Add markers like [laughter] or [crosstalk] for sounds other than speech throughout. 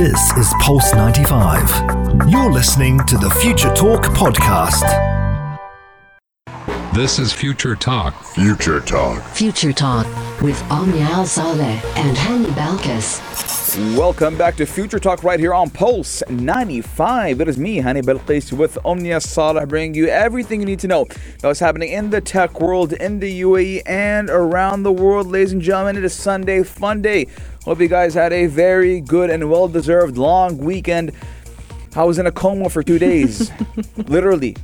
This is Pulse 95. You're listening to the Future Talk podcast. This is Future Talk. Future Talk. Future Talk with Omnia Al Saleh and Hani Balkis. Welcome back to Future Talk right here on Pulse 95. It is me, Hani Belqis, with Omnia Salah, bringing you everything you need to know about what's happening in the tech world, in the UAE, and around the world. Ladies and gentlemen, it is Sunday, fun day. Hope you guys had a very good and well deserved long weekend. I was in a coma for two days, [laughs] literally.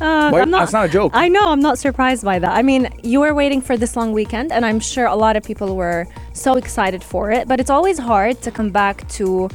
Uh, Why- I'm that's not a joke. I know. I'm not surprised by that. I mean, you were waiting for this long weekend, and I'm sure a lot of people were so excited for it. But it's always hard to come back to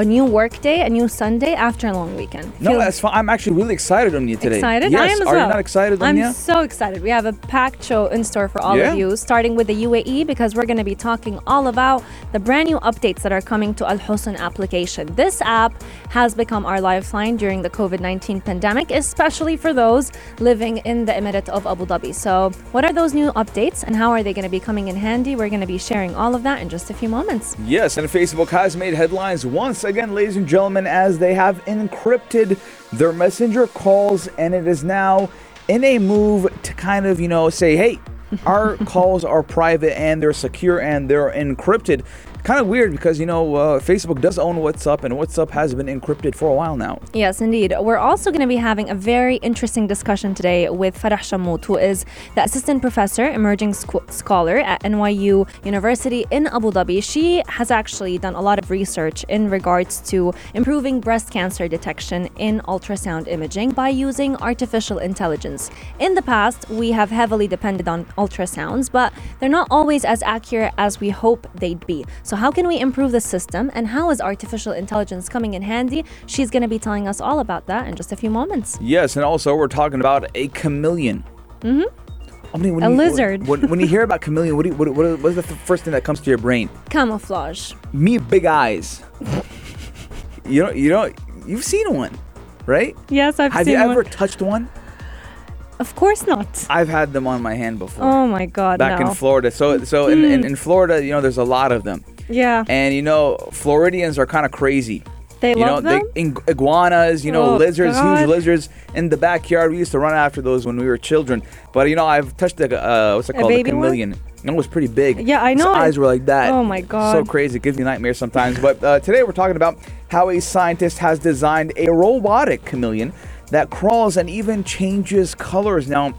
a new work day, a new Sunday after a long weekend. No, that's fine. I'm actually really excited on you today. excited. Yes. I am as Are well. you not excited, I'm so excited. We have a packed show in store for all Yeah. of you, starting with the UAE because we're going to be talking all about the brand new updates that are coming to Al Husn application. This app has become our lifeline during the COVID 19 pandemic, especially for those living in the Emirate of Abu Dhabi. So, what are those new updates and how are they going to be coming in handy? We're going to be sharing all of that in just a few moments. Yes, and Facebook has made headlines once again, ladies and gentlemen, as they have encrypted their messenger calls, and it is now in a move to kind of, you know, say, hey, our [laughs] calls are private and they're secure and they're encrypted. Kind of weird because, you know, uh, Facebook does own WhatsApp, and WhatsApp has been encrypted for a while now. Yes, indeed. We're also going to be having a very interesting discussion today with Farah Shamout, who is the assistant professor, emerging scho- scholar at NYU University in Abu Dhabi. She has actually done a lot of research in regards to improving breast cancer detection in ultrasound imaging by using artificial intelligence. In the past, we have heavily depended on ultrasounds, but they're not always as accurate as we hope they'd be. How can we improve the system and how is artificial intelligence coming in handy? She's going to be telling us all about that in just a few moments. Yes, and also we're talking about a chameleon. Mm-hmm. I mean, when A you, lizard. When, when you hear about chameleon, what, do you, what, what, what is the first thing that comes to your brain? Camouflage. me big eyes. [laughs] you know, you know, you've seen one, right? Yes, I've Have you ever one. touched one? Of course not. I've had them on my hand before. Oh my god, back no. Hmm. in Florida. So, so in, in, in Florida, you know, there's a lot of them, yeah, and you know, Floridians are kind of crazy. they You know, love them. they ig- iguanas, you know, Oh, lizards, God. huge lizards in the backyard. We used to run after those when we were children. But you know, I've touched a uh, what's it called, one? chameleon. And it was pretty big. Yeah, I Its know. eyes were like that. Oh my god. So crazy. It gives me nightmares sometimes. but uh, today we're talking about how a scientist has designed a robotic chameleon that crawls and even changes colors. Now,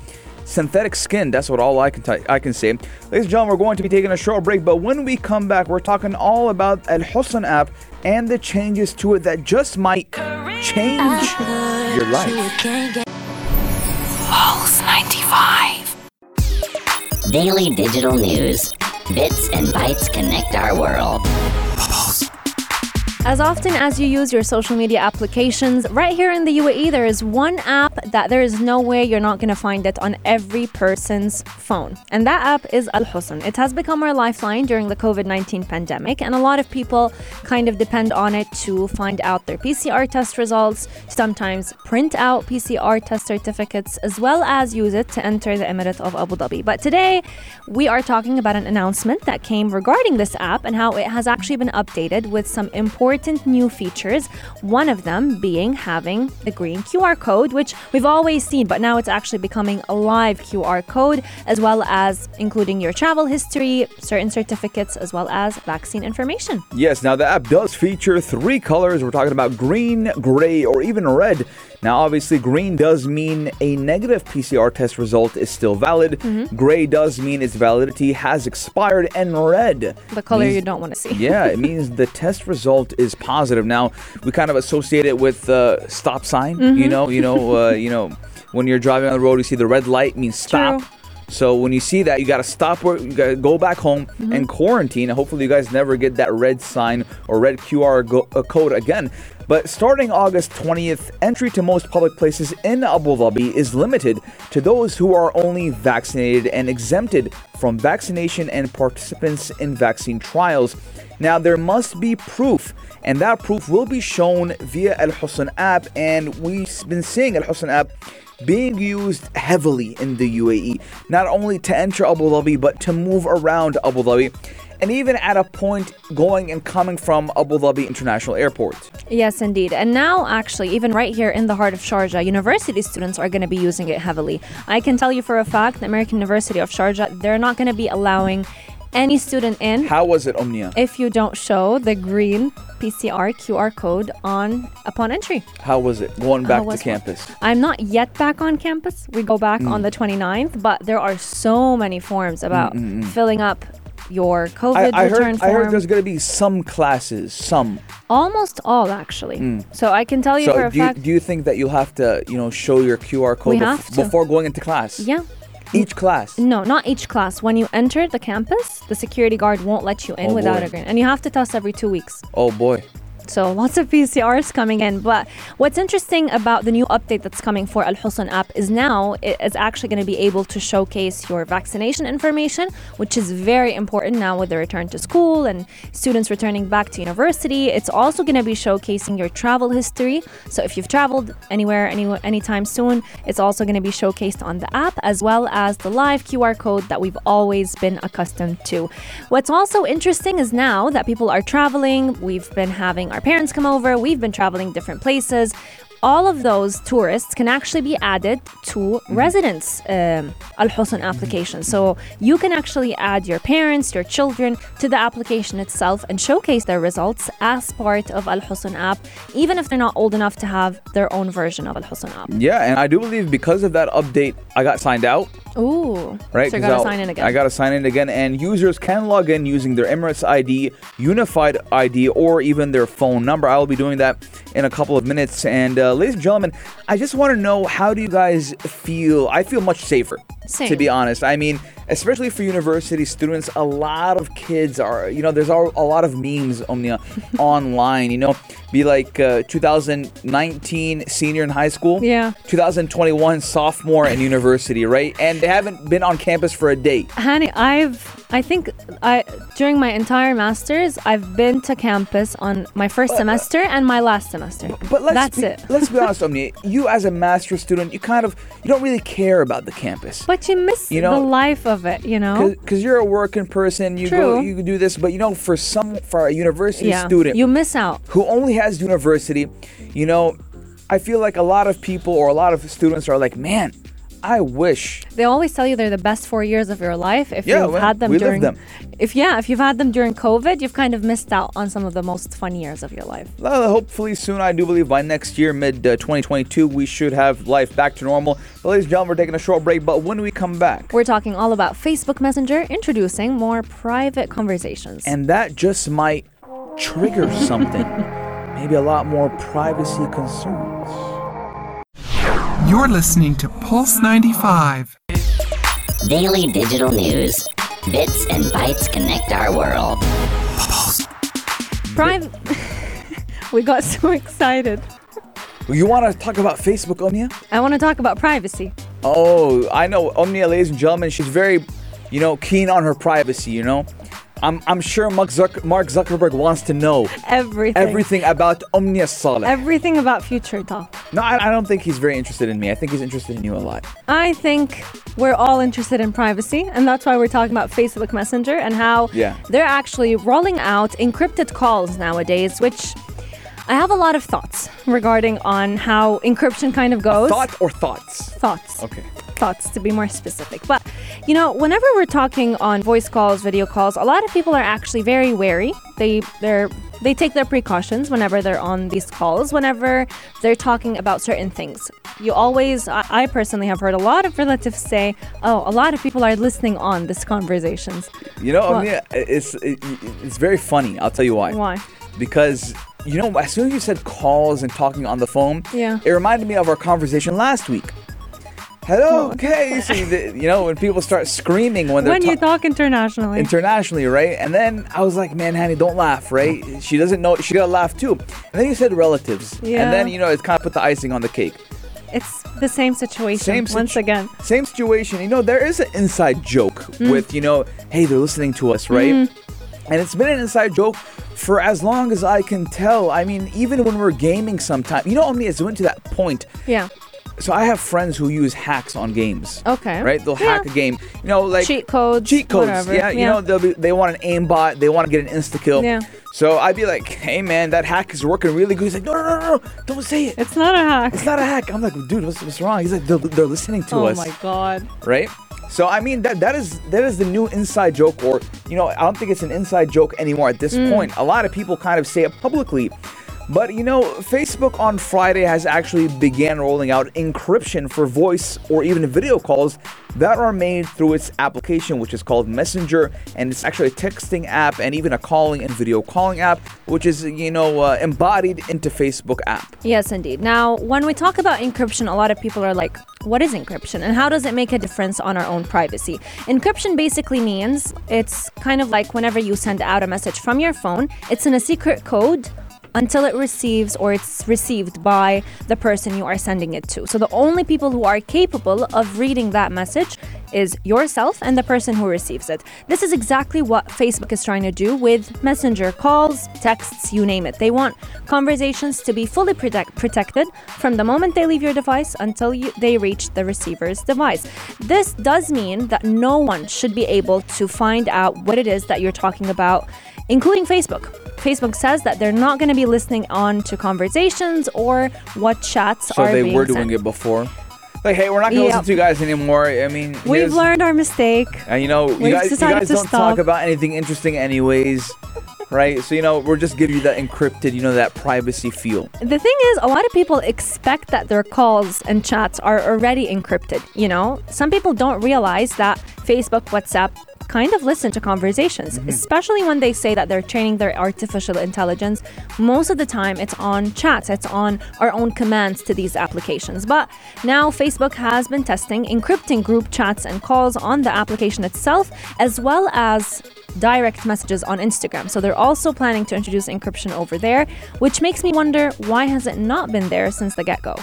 synthetic skin. That's what all I can t- I can say. Ladies and gentlemen, we're going to be taking a short break, but when we come back, we're talking all about Al Husn app and the changes to it that just might change your life. Pulse 95. Daily digital news. Bits and bytes connect our world. As often as you use your social media applications, right here in the UAE, there is one app that there is no way you're not going to find it on every person's phone. And that app is Al Husn. It has become our lifeline during the COVID 19 pandemic, and a lot of people kind of depend on it to find out their PCR test results, sometimes print out PCR test certificates, as well as use it to enter the Emirate of Abu Dhabi. But today, we are talking about an announcement that came regarding this app and how it has actually been updated with some important new features. One of them being having the green QR code, which we've always seen, but now it's actually becoming a live QR code, as well as including your travel history, certain certificates, as well as vaccine information. Yes, now the app does feature three colors. We're talking about green, gray, or even red. Now, obviously, green does mean a negative PCR test result is still valid. Mm-hmm. Gray does mean its validity has expired, and red. The color means- you don't want to see. yeah, it [laughs] means the test result is positive. Now, we kind of associate it with uh, stop sign. Mm-hmm. You know, you know, uh, [laughs] you know, when you're driving on the road, you see the red light means stop. True. So when you see that, you gotta stop work, you gotta go back home Mm-hmm. and quarantine. And hopefully, you guys never get that red sign or red QR go- uh, code again. But starting August 20th, entry to most public places in Abu Dhabi is limited to those who are only vaccinated and exempted from vaccination and participants in vaccine trials. Now, there must be proof, and that proof will be shown via Al Husn app. And we've been seeing Al Husn app being used heavily in the UAE, not only to enter Abu Dhabi, but to move around Abu Dhabi. And even at a point going and coming from Abu Dhabi International Airport. Yes, indeed. And now, actually, even right here in the heart of Sharjah, university students are going to be using it heavily. I can tell you for a fact, the American University of Sharjah, they're not going to be allowing any student in How was it, Omnia? if you don't show the green PCR QR code on upon entry. How was it going back to campus? I'm not yet back on campus. We go back Mm. on the 29th, but there are so many forms about mm, mm, mm. filling up your COVID I, I return heard. form. I heard there's gonna be some classes, some. Almost all, actually. So I can tell you for Mm. So a do you, do you think that you'll have to, you know, show your QR code bef- to. before going into class? yeah. Each class. No, not each class. When you enter the campus, the security guard won't let you in Oh, without boy. a green. And you have to test every two weeks. Oh boy. So lots of PCRs coming in. But what's interesting about the new update that's coming for Al Husn app is now it is actually going to be able to showcase your vaccination information, which is very important now with the return to school and students returning back to university. It's also going to be showcasing your travel history. So if you've traveled anywhere, any anytime soon, it's also going to be showcased on the app as well as the live QR code that we've always been accustomed to. What's also interesting is now that people are traveling, we've been having our parents come over, we've been traveling different places. All of those tourists can actually be added to residents um, Al Husn application. So you can actually add your parents, your children to the application itself and showcase their results as part of Al Husn app, even if they're not old enough to have their own version of Al Husn app. Yeah, and I do believe because of that update, I got signed out. Ooh, Right? So you 'Cause gotta I'll- sign in again. I gotta sign in again, and users can log in using their Emirates ID, Unified ID, or even their phone number. I will be doing that in a couple of minutes. And uh, ladies and gentlemen, I just want to know how do you guys feel? I feel much safer, to be honest. I mean, especially for university students, a lot of kids are, you know, there's a lot of memes Omnia [laughs] online. You know, be like uh, 2019 senior in high school, Yeah. 2021 sophomore in university, right? And they haven't been on campus for a day. Honey, I've I think I during my entire masters I've been to campus on my first uh, semester and my last semester. But let's That's be, it. let's be [laughs] honest, Omni. You as a master student, you kind of you don't really care about the campus. But you miss You know- the life of it, you know. Because you're a working person, you go, you do this, but you know, for some, for a university Yeah, student you miss out. who only has university, you know, I feel like a lot of people or a lot of students are like, man, I wish. They always tell you they're the best four years of your life if Yeah, you've well, had them we during. them. If yeah, if you've had them during COVID, you've kind of missed out on some of the most fun years of your life. Well, hopefully soon, I do believe by next year, mid uh, 2022, we should have life back to normal. But ladies and gentlemen, we're taking a short break, but when we come back, We're talking all about Facebook Messenger, introducing more private conversations. and that just might trigger something. [laughs] Maybe a lot more privacy concerns. You're listening to Pulse 95. Daily digital news. Bits and bytes connect our world. Private. [laughs] we got so excited. You want to talk about Facebook, Omnia? I want to talk about privacy. Oh, I know Omnia, ladies and gentlemen. She's very, you know, keen on her privacy. You know, I'm I'm sure Mark, Zuck- Mark Zuckerberg wants to know Everything. everything about Omnia Saleh. Everything about future talk. no, I, I don't think he's very interested in me. I think he's interested in you a lot. I think we're all interested in privacy, and that's why we're talking about Facebook Messenger and how Yeah. they're actually rolling out encrypted calls nowadays, which I have a lot of thoughts regarding on how encryption kind of goes. Thought or thoughts? Thoughts. Okay. Thoughts to be more specific. But, you know, whenever we're talking on voice calls, video calls, a lot of people are actually very wary. They they're they take their precautions whenever they're on these calls, whenever they're talking about certain things. You always, I, personally have heard a lot of relatives say, oh, a lot of people are listening on these conversations. You know? Omnia, it's it, it's very funny. I'll tell you why. Why? Because you know, as soon as you said calls and talking on the phone, Yeah. it reminded me of our conversation last week. Hello, Casey. [laughs] The- you know, when people start screaming when they're When you ta- talk internationally. internationally, right? And then I was like, man, Hanny, don't laugh, right? She doesn't know. She got to laugh too. And then you said relatives. Yeah. And then, you know, it's kind of put the icing on the cake. it's the same situation Same once again. Same situation. You know, there is an inside joke Mm. with, you know, hey, they're listening to us, right? Mm-hmm. And it's been an inside joke for as long as I can tell. I mean, even when we're gaming sometime, you know, Omni, it's went to that point. Yeah. So I have friends who use hacks on games. Okay. Right? They'll Yeah. hack a game. You know, like Cheat codes, Cheat codes. whatever. Yeah. You Yeah. know, they'll be, they want an aimbot. They want to get an insta kill. Yeah. So I'd be like, hey man, that hack is working really good. He's like, no, no, no, no, no, don't say it. It's not a hack. It's not a hack. I'm like, dude, what's, what's wrong? He's like, they're, they're listening to oh us, Oh my god. right? So I mean, that that is that is the new inside joke, or you know, I don't think it's an inside joke anymore at this mm. point. A lot of people kind of say it publicly. But you know, Facebook on Friday has actually began rolling out encryption for voice or even video calls that are made through its application, which is called Messenger, and it's actually a texting app and even a calling and video calling app, which is you know uh, embodied into Facebook app. Yes, indeed. Now, when we talk about encryption, a lot of people are like, what is encryption and how does it make a difference on our own privacy? Encryption basically means it's kind of like whenever you send out a message from your phone, it's in a secret code until it receives or it's received by the person you are sending it to. So the only people who are capable of reading that message is yourself and the person who receives it. This is exactly what Facebook is trying to do with messenger calls, texts, you name it. They want conversations to be fully protect- protected from the moment they leave your device until you, they reach the receiver's device. This does mean that no one should be able to find out what it is that you're talking about, including Facebook. Facebook says that they're not going to be listening on to conversations or what chats So are So they being were doing sent. it before. Like, hey, we're not gonna Yep. listen to you guys anymore. I mean, We've learned our mistake. And you know, you guys, you guys don't stop. talk about anything interesting, anyways, right? So you know, we're just giving you that encrypted, you know, that privacy feel. The thing is, a lot of people expect that their calls and chats are already encrypted. You know, some people don't realize that Facebook, WhatsApp kind of listen to conversations, mm-hmm. especially when they say that they're training their artificial intelligence. Most of the time, it's on chats, it's on our own commands to these applications. But now, Facebook has been testing encrypting group chats and calls on the application itself, as well as direct messages on Instagram. So they're also planning to introduce encryption over there, which makes me wonder why has it not been there since the get-go?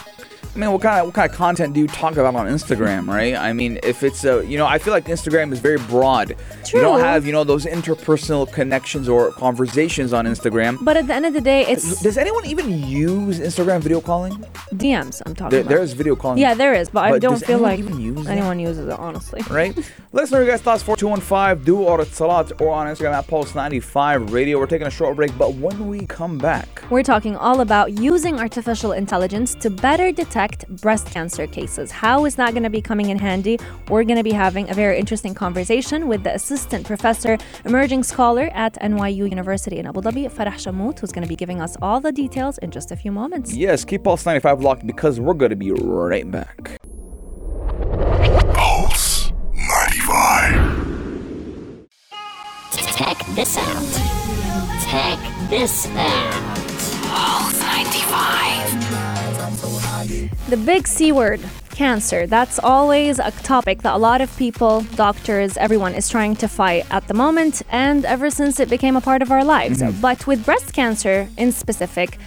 I mean, what kind of what kind of content do you talk about on Instagram, right? I mean, if it's a, you know, I feel like Instagram is very broad. True. You don't have, you know, those interpersonal connections or conversations on Instagram. But at the end of the day, it's Does anyone even use Instagram video calling? DMs I'm talking There, about. there's video calling. yeah, there is, but, I don't feel like use anyone uses it, honestly. right? [laughs] Let us know your guys' thoughts for 215 do or Etisalat or on Instagram at Pulse95 Radio. We're taking a short break, but when we come back, We're talking all about using artificial intelligence to better detect breast cancer cases. How is that going to be coming in handy? We're going to be having a very interesting conversation with the assistant professor, emerging scholar at NYU University in Abu Dhabi, Farah Shamout, who's going to be giving us all the details in just a few moments. yes, keep Pulse 95 locked because we're going to be right back. Pulse 95. Check this out. Check this out. The big C word, cancer, that's always a topic that a lot of people, doctors, everyone is trying to fight at the moment and ever since it became a part of our lives. Mm-hmm. But with breast cancer in specific,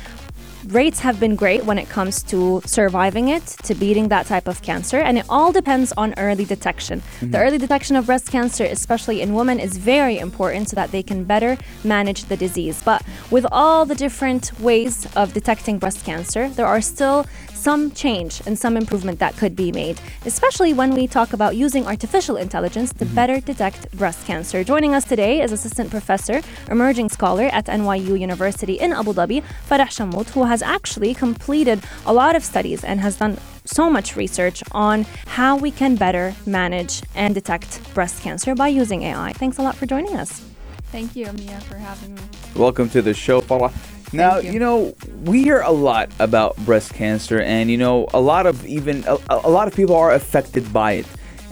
rates have been great when it comes to surviving it, to beating that type of cancer, and it all depends on early detection. The mm-hmm. early detection of breast cancer, especially in women, is very important so that they can better manage the disease. But with all the different ways of detecting breast cancer, there are still some change and some improvement that could be made, especially when we talk about using artificial intelligence to mm-hmm. better detect breast cancer. Joining us today is Assistant Professor, Emerging Scholar at NYU University in Abu Dhabi, Farah Shamout, who has actually completed a lot of studies and has done so much research on how we can better manage and detect breast cancer by using AI. Thanks a lot for joining us. Thank you, Mia, for having me. Welcome to the show, Farah. Now, you. you. know, we hear a lot about breast cancer, and you know, a lot of even a, a lot of people are affected by it.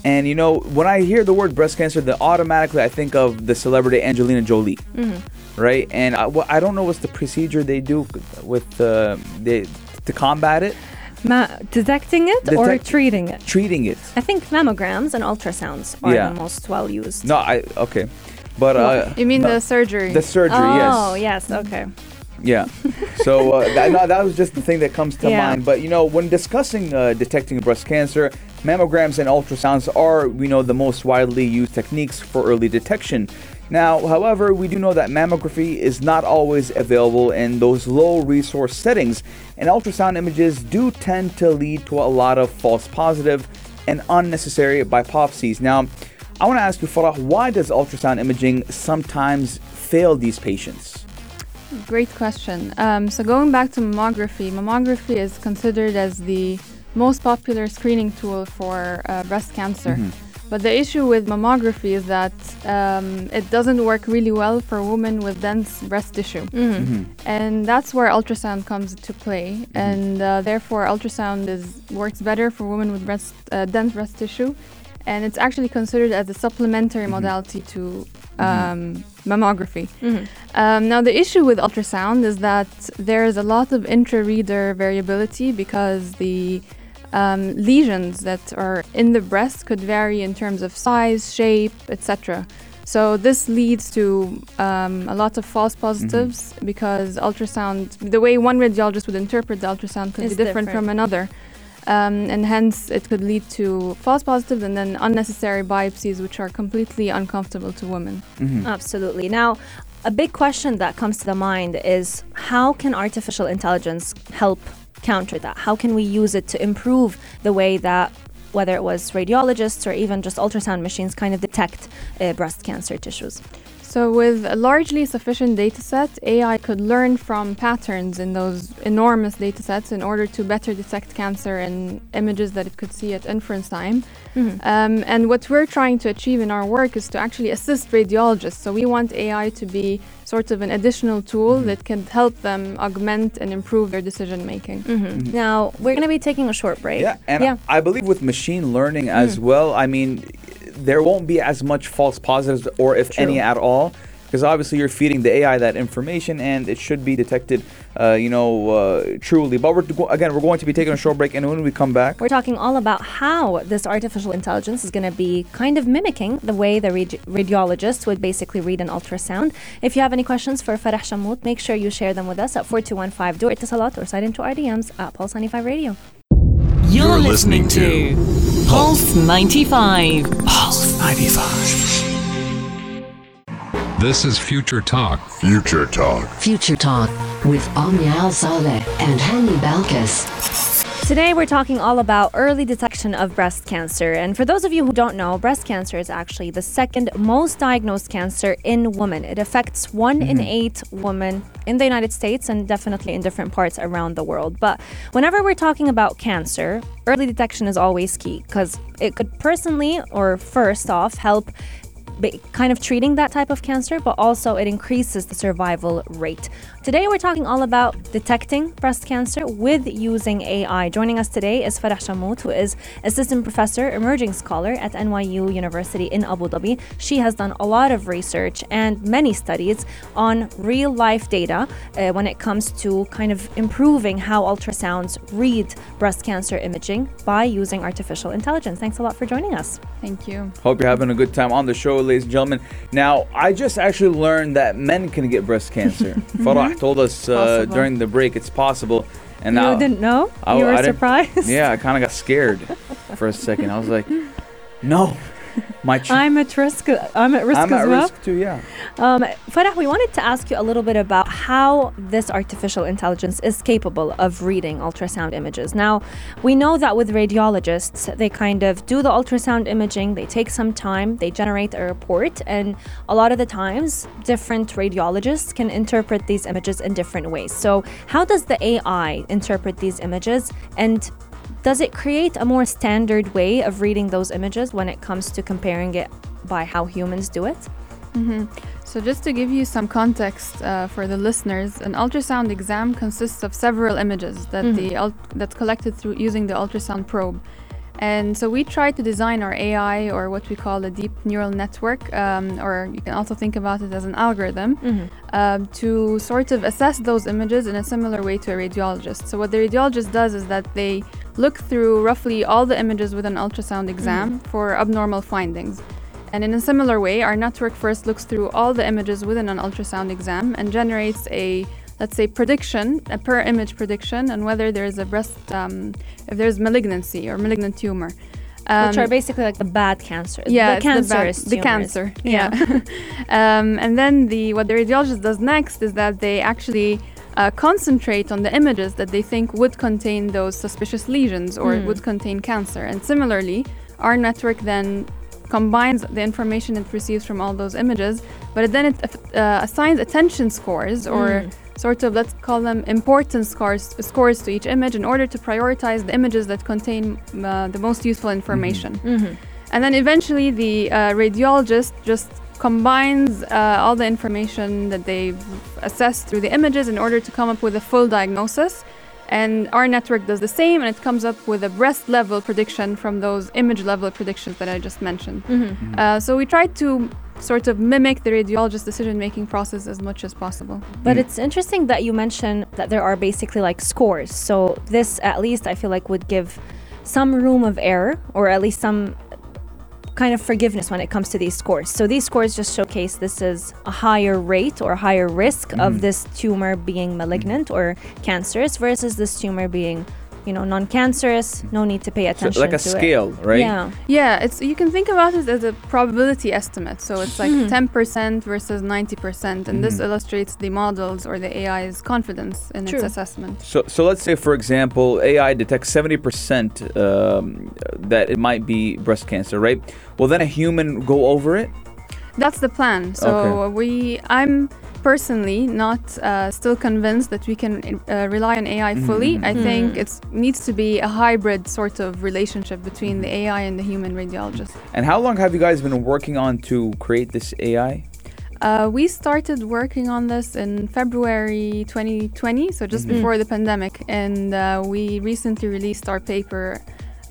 And you know, when I hear the word breast cancer, then automatically I think of the celebrity Angelina Jolie, mm-hmm. Right? And I, well, I don't know what's the procedure they do with uh, they to combat it, Ma- detecting it or treating it? treating it. I think mammograms and ultrasounds are Yeah. the most well used. No, I okay, but uh, You mean no, the surgery? the surgery? Oh, yes. Oh yes. Okay. Yeah. So uh, [laughs] that, no, that was just the thing that comes to Yeah. mind. But you know, when discussing uh, detecting breast cancer, mammograms and ultrasounds are, you know, the most widely used techniques for early detection. Now, however, we do know that mammography is not always available in those low resource settings, and ultrasound images do tend to lead to a lot of false positive and unnecessary biopsies. Now, I want to ask you, Farah, why does ultrasound imaging sometimes fail these patients? Great question. Um, so going back to mammography, mammography is considered as the most popular screening tool for uh, breast cancer. But the issue with mammography is that um, it doesn't work really well for women with dense breast tissue. And that's where ultrasound comes to play. And uh, therefore, ultrasound is, works better for women with breast, uh, dense breast tissue. And it's actually considered as a supplementary modality to um, mammography. Um, now, the issue with ultrasound is that there is a lot of intra-reader variability because the um, lesions that are in the breast could vary in terms of size, shape, etc. So this leads to um, a lot of false positives because ultrasound, the way one radiologist would interpret the ultrasound could Is be different, different. from another. Um, and hence it could lead to false positives and then unnecessary biopsies which are completely uncomfortable to women. Absolutely. Now, a big question that comes to the mind is how can artificial intelligence help counter that? How can we use it to improve the way that whether it was radiologists or even just ultrasound machines kind of detect uh, breast cancer tissues? So, with a largely sufficient data set, AI could learn from patterns in those enormous data sets in order to better detect cancer in images that it could see at inference time. Mm-hmm. Um, and what we're trying to achieve in our work is to actually assist radiologists. So, we want AI to be sort of an additional tool mm-hmm. that can help them augment and improve their decision making. Mm-hmm. Now, we're going to be taking a short break. Yeah, and yeah. I believe with machine learning as mm. well, I mean, there won't be as much false positives, or if True. any at all, because obviously you're feeding the AI that information, and it should be detected, uh, you know, uh, truly. But we're go- again, we're going to be taking a short break, and when we come back, We're talking all about how this artificial intelligence is going to be kind of mimicking the way the radi- radiologist would basically read an ultrasound. If you have any questions for Farah Shamout, make sure you share them with us at 4215 Do It Salat or sign into our DMs at Pulse 95 Radio. You're, listening, to Pulse 95. Pulse 95. This is Future Talk. Future Talk. Future Talk with Omnia Al Saleh and Hani Balkis. Today, we're talking all about early detection of breast cancer. And for those of you who don't know, breast cancer is actually the second most diagnosed cancer in women. It affects one in mm-hmm. eight women in the United States and definitely in different parts around the world. But whenever we're talking about cancer, early detection is always key because it could personally or first off help kind of treating that type of cancer, but also it increases the survival rate. Today, we're talking all about detecting breast cancer with using AI. Joining us today is Farah Shamout, who is assistant professor, emerging scholar at NYU University in Abu Dhabi. She has done a lot of research and many studies on real life data uh, when it comes to kind of improving how ultrasounds read breast cancer imaging by using artificial intelligence. Thanks a lot for joining us. Thank you. hope you're having a good time on the show, ladies and gentlemen. Now, I just actually learned that men can get breast cancer. [laughs] Farah told us uh, during the break it's possible, and now you didn't know? I- you were I surprised? Yeah, I kind of got scared for a second. I was like, no, my [laughs] ch- I'm at risk. I'm at risk I'm as at well. risk too. Yeah. Um, Farah, we wanted to ask you a little bit about how this artificial intelligence is capable of reading ultrasound images. Now, we know that with radiologists, they kind of do the ultrasound imaging, they take some time, they generate a report, and a lot of the times, different radiologists can interpret these images in different ways. So, how does the AI interpret these images? And does it create a more standard way of reading those images when it comes to comparing it by how humans do it? So, just to give you some context uh, for the listeners, an ultrasound exam consists of several images that the ul- that's collected through using the ultrasound probe. And so we try to design our AI or what we call a deep neural network, um, or you can also think about it as an algorithm, um, to sort of assess those images in a similar way to a radiologist. So what the radiologist does is that they look through roughly all the images with an ultrasound exam for abnormal findings. And in a similar way, our network first looks through all the images within an ultrasound exam and generates a, let's say, prediction, a per image prediction, on whether there is a breast, um, if there's malignancy or malignant tumor. Which are basically like the bad cancer. Um, yeah, the it's the, cancerous the cancer. Yeah. [laughs] um, and then the what the radiologist does next is that they actually uh, concentrate on the images that they think would contain those suspicious lesions or Mm. would contain cancer. And similarly, our network then combines the information it receives from all those images, but then it uh, assigns attention scores or Mm. sort of let's call them importance scores scores to each image in order to prioritize the images that contain uh, the most useful information. Mhm. And then eventually the uh, radiologist just combines uh, all the information that they've assessed through the images in order to come up with a full diagnosis. And our network does the same, and it comes up with a breast level prediction from those image level predictions that I just mentioned. Mhm. Uh, so we try to sort of mimic the radiologist decision making process as much as possible. But it's interesting that you mention that there are basically like scores. So this, at least, I feel like would give some room of error, or at least some kind of forgiveness when it comes to these scores. So these scores just showcase this is a higher rate or higher risk Mhm. of this tumor being malignant or cancerous versus this tumor being, you know, non-cancerous. No need to pay So attention. like a to scale, it. right? Yeah. Yeah, it's you can think about it as a probability estimate. So it's like Mhm. 10% versus 90%, and this Mhm. illustrates the models or the AI's confidence in True. its assessment. So, so let's say, for example, AI detects 70% um, that it might be breast cancer, right? Will then a human go over it? That's the plan. So Okay. we, I'm personally not uh, still convinced that we can uh, rely on AI Mhm, fully. mhm. I think Mhm. it needs to be a hybrid sort of relationship between the AI and the human radiologist. And how long have you guys been working on to create this AI? Uh, we started working on this in February 2020, so just Mhm. before the pandemic, and uh, we recently released our paper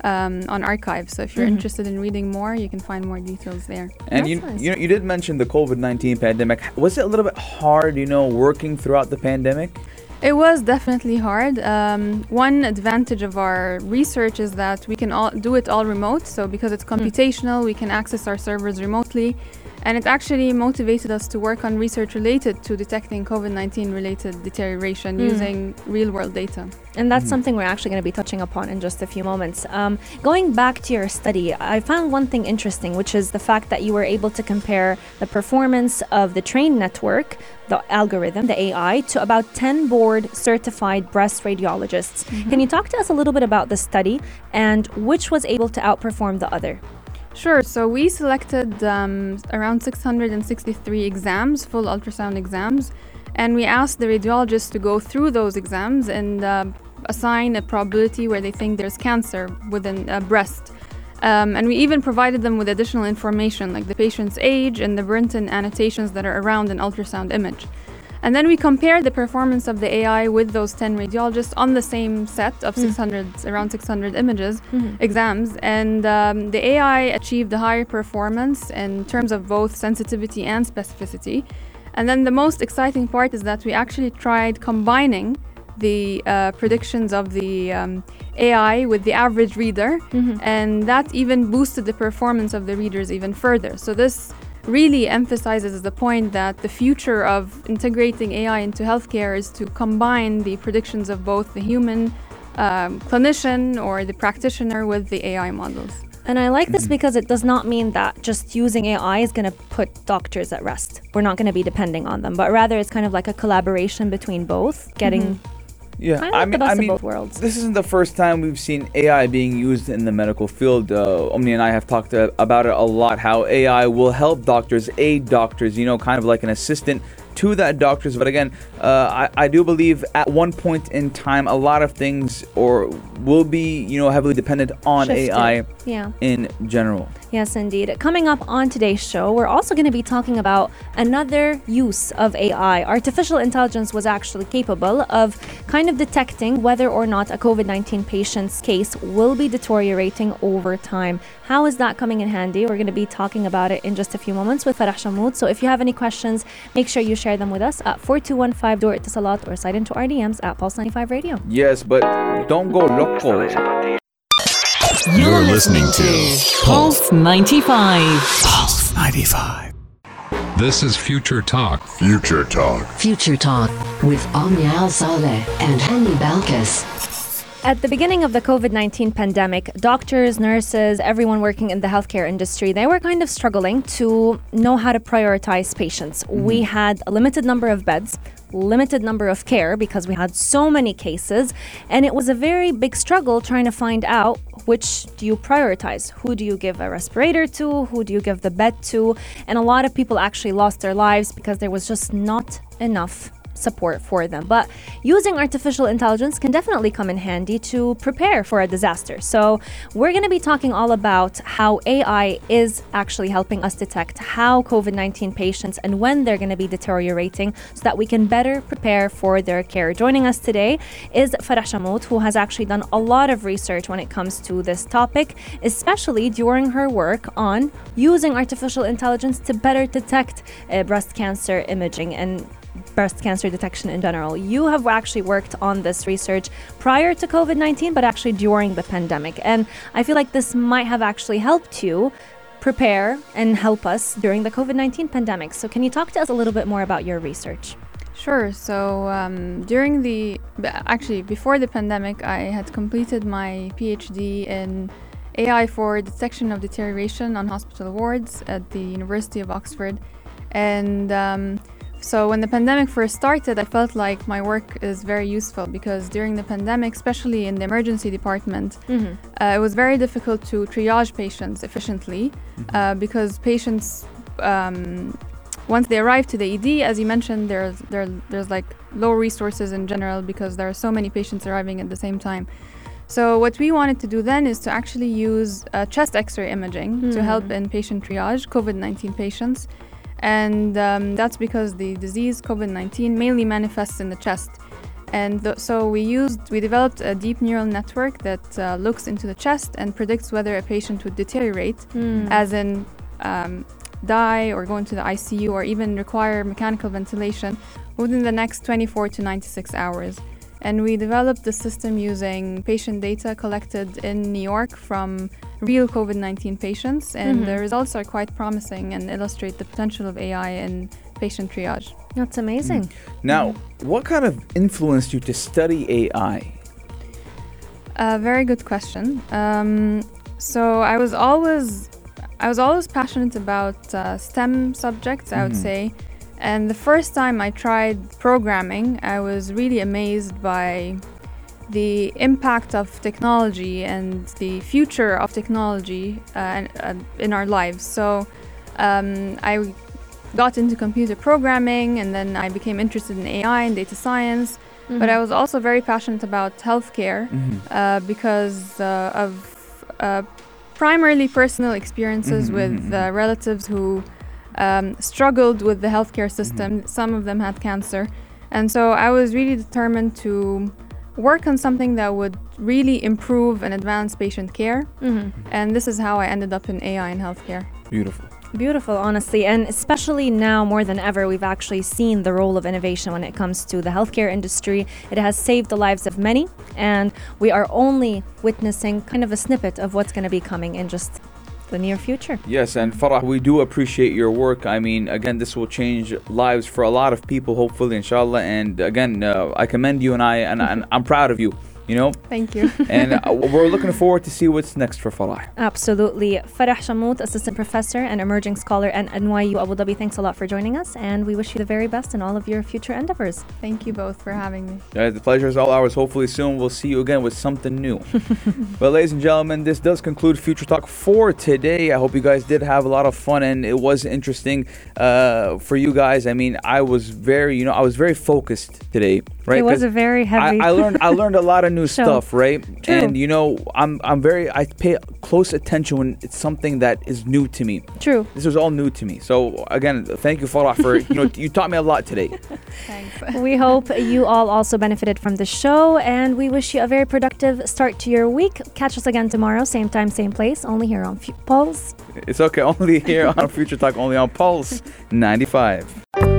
um, on arXiv. So if you're Mhm. interested in reading more, you can find more details there. And That's you, nice. you, you did mention the COVID 19 pandemic. Was it a little bit hard, you know, working throughout the pandemic? It was definitely hard. Um, one advantage of our research is that we can all do it all remote. So because it's computational, we can access our servers remotely. And it actually motivated us to work on research related to detecting COVID 19 related deterioration Mm. using real world data. And that's Mhm. something we're actually going to be touching upon in just a few moments. Um, going back to your study, I found one thing interesting, which is the fact that you were able to compare the performance of the trained network, the algorithm, the AI, to about 10 board certified breast radiologists. Can you talk to us a little bit about the study and which was able to outperform the other? Sure. So we selected um, around 663 exams, full ultrasound exams, and we asked the radiologists to go through those exams and uh, assign a probability where they think there's cancer within a breast. Um, and we even provided them with additional information like the patient's age and the Brinton annotations that are around an ultrasound image. And then we compared the performance of the AI with those 10 radiologists on the same set of 600, around 600 images exams, and um, the AI achieved a higher performance in terms of both sensitivity and specificity. And then the most exciting part is that we actually tried combining the uh, predictions of the um, AI with the average reader, and that even boosted the performance of the readers even further. So this really emphasizes the point that the future of integrating AI into healthcare is to combine the predictions of both the human um, clinician or the practitioner with the AI models. And I like Mm-hmm. this because it does not mean that just using AI is going to put doctors at rest. We're not going to be depending on them, but rather it's kind of like a collaboration between both, getting Yeah, I like mean, I mean, of both this isn't the first time we've seen AI being used in the medical field. Uh, Omni and I have talked about it a lot. How AI will help doctors, aid doctors. You know, kind of like an assistant to that doctors. But again, uh, I, I do believe at one point in time, a lot of things or will be you know heavily dependent on Shifted. AI Yeah. in general. Yes, indeed. Coming up on today's show, we're also going to be talking about another use of AI. Artificial intelligence was actually capable of kind of detecting whether or not a COVID 19 patient's case will be deteriorating over time. How is that coming in handy? We're going to be talking about it in just a few moments with Farah Shamout. So if you have any questions, make sure you share them with us at 4215 Door Etisalat or slide into our DMs at Pulse 95 Radio. Yes, but don't go loco. You're listening to Pulse 95. Pulse 95. This is Future Talk. Future Talk. Future Talk with Omnia Al Saleh and Hani Balkis. At the beginning of the COVID 19 pandemic, doctors, nurses, everyone working in the healthcare industry, they were kind of struggling to know how to prioritize patients. Mm-hmm. We had a limited number of beds, limited number of care because we had so many cases, and it was a very big struggle trying to find out which do you prioritize? Who do you give a respirator to? Who do you give the bed to? And a lot of people actually lost their lives because there was just not enough support for them. But using artificial intelligence can definitely come in handy to prepare for a disaster. So, we're going to be talking all about how AI is actually helping us detect how COVID 19 patients and when they're going to be deteriorating so that we can better prepare for their care. Joining us today is Farah Shamout, who has actually done a lot of research when it comes to this topic, especially during her work on using artificial intelligence to better detect uh, breast cancer imaging and breast cancer detection in general. You have actually worked on this research prior to COVID 19, but actually during the pandemic. And I feel like this might have actually helped you prepare and help us during the COVID 19 pandemic. So, can you talk to us a little bit more about your research? Sure. So um, during the, actually before the pandemic, I had completed my PhD in AI for detection of deterioration on hospital wards at the University of Oxford, and um, so when the pandemic first started, I felt like my work is very useful because during the pandemic, especially in the emergency department, Mm-hmm. uh, it was very difficult to triage patients efficiently uh, because patients, um, once they arrive to the ED, as you mentioned, there's there, there's like low resources in general because there are so many patients arriving at the same time. So what we wanted to do then is to actually use uh, chest X-ray imaging to help in patient triage COVID-19 patients, and um, that's because the disease COVID-19 mainly manifests in the chest. And th- so we used, we developed a deep neural network that uh, looks into the chest and predicts whether a patient would deteriorate, as in um, die or go into the ICU or even require mechanical ventilation within the next 24 to 96 hours. And we developed the system using patient data collected in New York from real COVID 19 patients. And the results are quite promising and illustrate the potential of AI in patient triage. That's amazing. Now, what kind of influenced you to study AI? A very good question. Um, so I was always, I was always passionate about uh, STEM subjects. I would say, and the first time I tried programming, I was really amazed by the impact of technology and the future of technology uh, uh, in our lives. So um, I got into computer programming, and then I became interested in AI and data science. But I was also very passionate about healthcare uh, because uh, of uh, primarily personal experiences Mhm, with mhm, uh, relatives who um, struggled with the healthcare system. Some of them had cancer. And so I was really determined to work on something that would really improve and advance patient care. Mhm. And this is how I ended up in AI in healthcare. Beautiful. Beautiful, honestly. And especially now more than ever, we've actually seen the role of innovation when it comes to the healthcare industry. It has saved the lives of many, and we are only witnessing kind of a snippet of what's going to be coming in just the near future. Yes, and Farah, we do appreciate your work. I mean, again, this will change lives for a lot of people, hopefully, inshallah. And again, uh, I commend you, and I and, and I'm proud of you. You know, Thank you. [laughs] and uh, we're looking forward to see what's next for Farah. Absolutely. Farah Shamout, Assistant Professor and Emerging Scholar at NYU Abu Dhabi, thanks a lot for joining us, and we wish you the very best in all of your future endeavors. Thank you both for having me. Uh, the pleasure is all ours. Hopefully, soon we'll see you again with something new. [laughs] well, ladies and gentlemen, this does conclude Future Talk for today. I hope you guys did have a lot of fun and it was interesting uh, for you guys. I mean, I was very, you know, I was very focused today, right? It was a very heavy. I, I learned I [laughs] learned a lot of new show. stuff, right? True. And you know, I'm I'm very I pay close attention when it's something that is new to me. True. This was all new to me. So again, thank you Farah for you know you taught me a lot today. [laughs] Thanks. [laughs] We hope you all also benefited from the show, and we wish you a very productive start to your week. Catch us again tomorrow, same time, same place, only here on F- Pulse. It's okay, [laughs] only here on Future Talk, only on Pulse 95.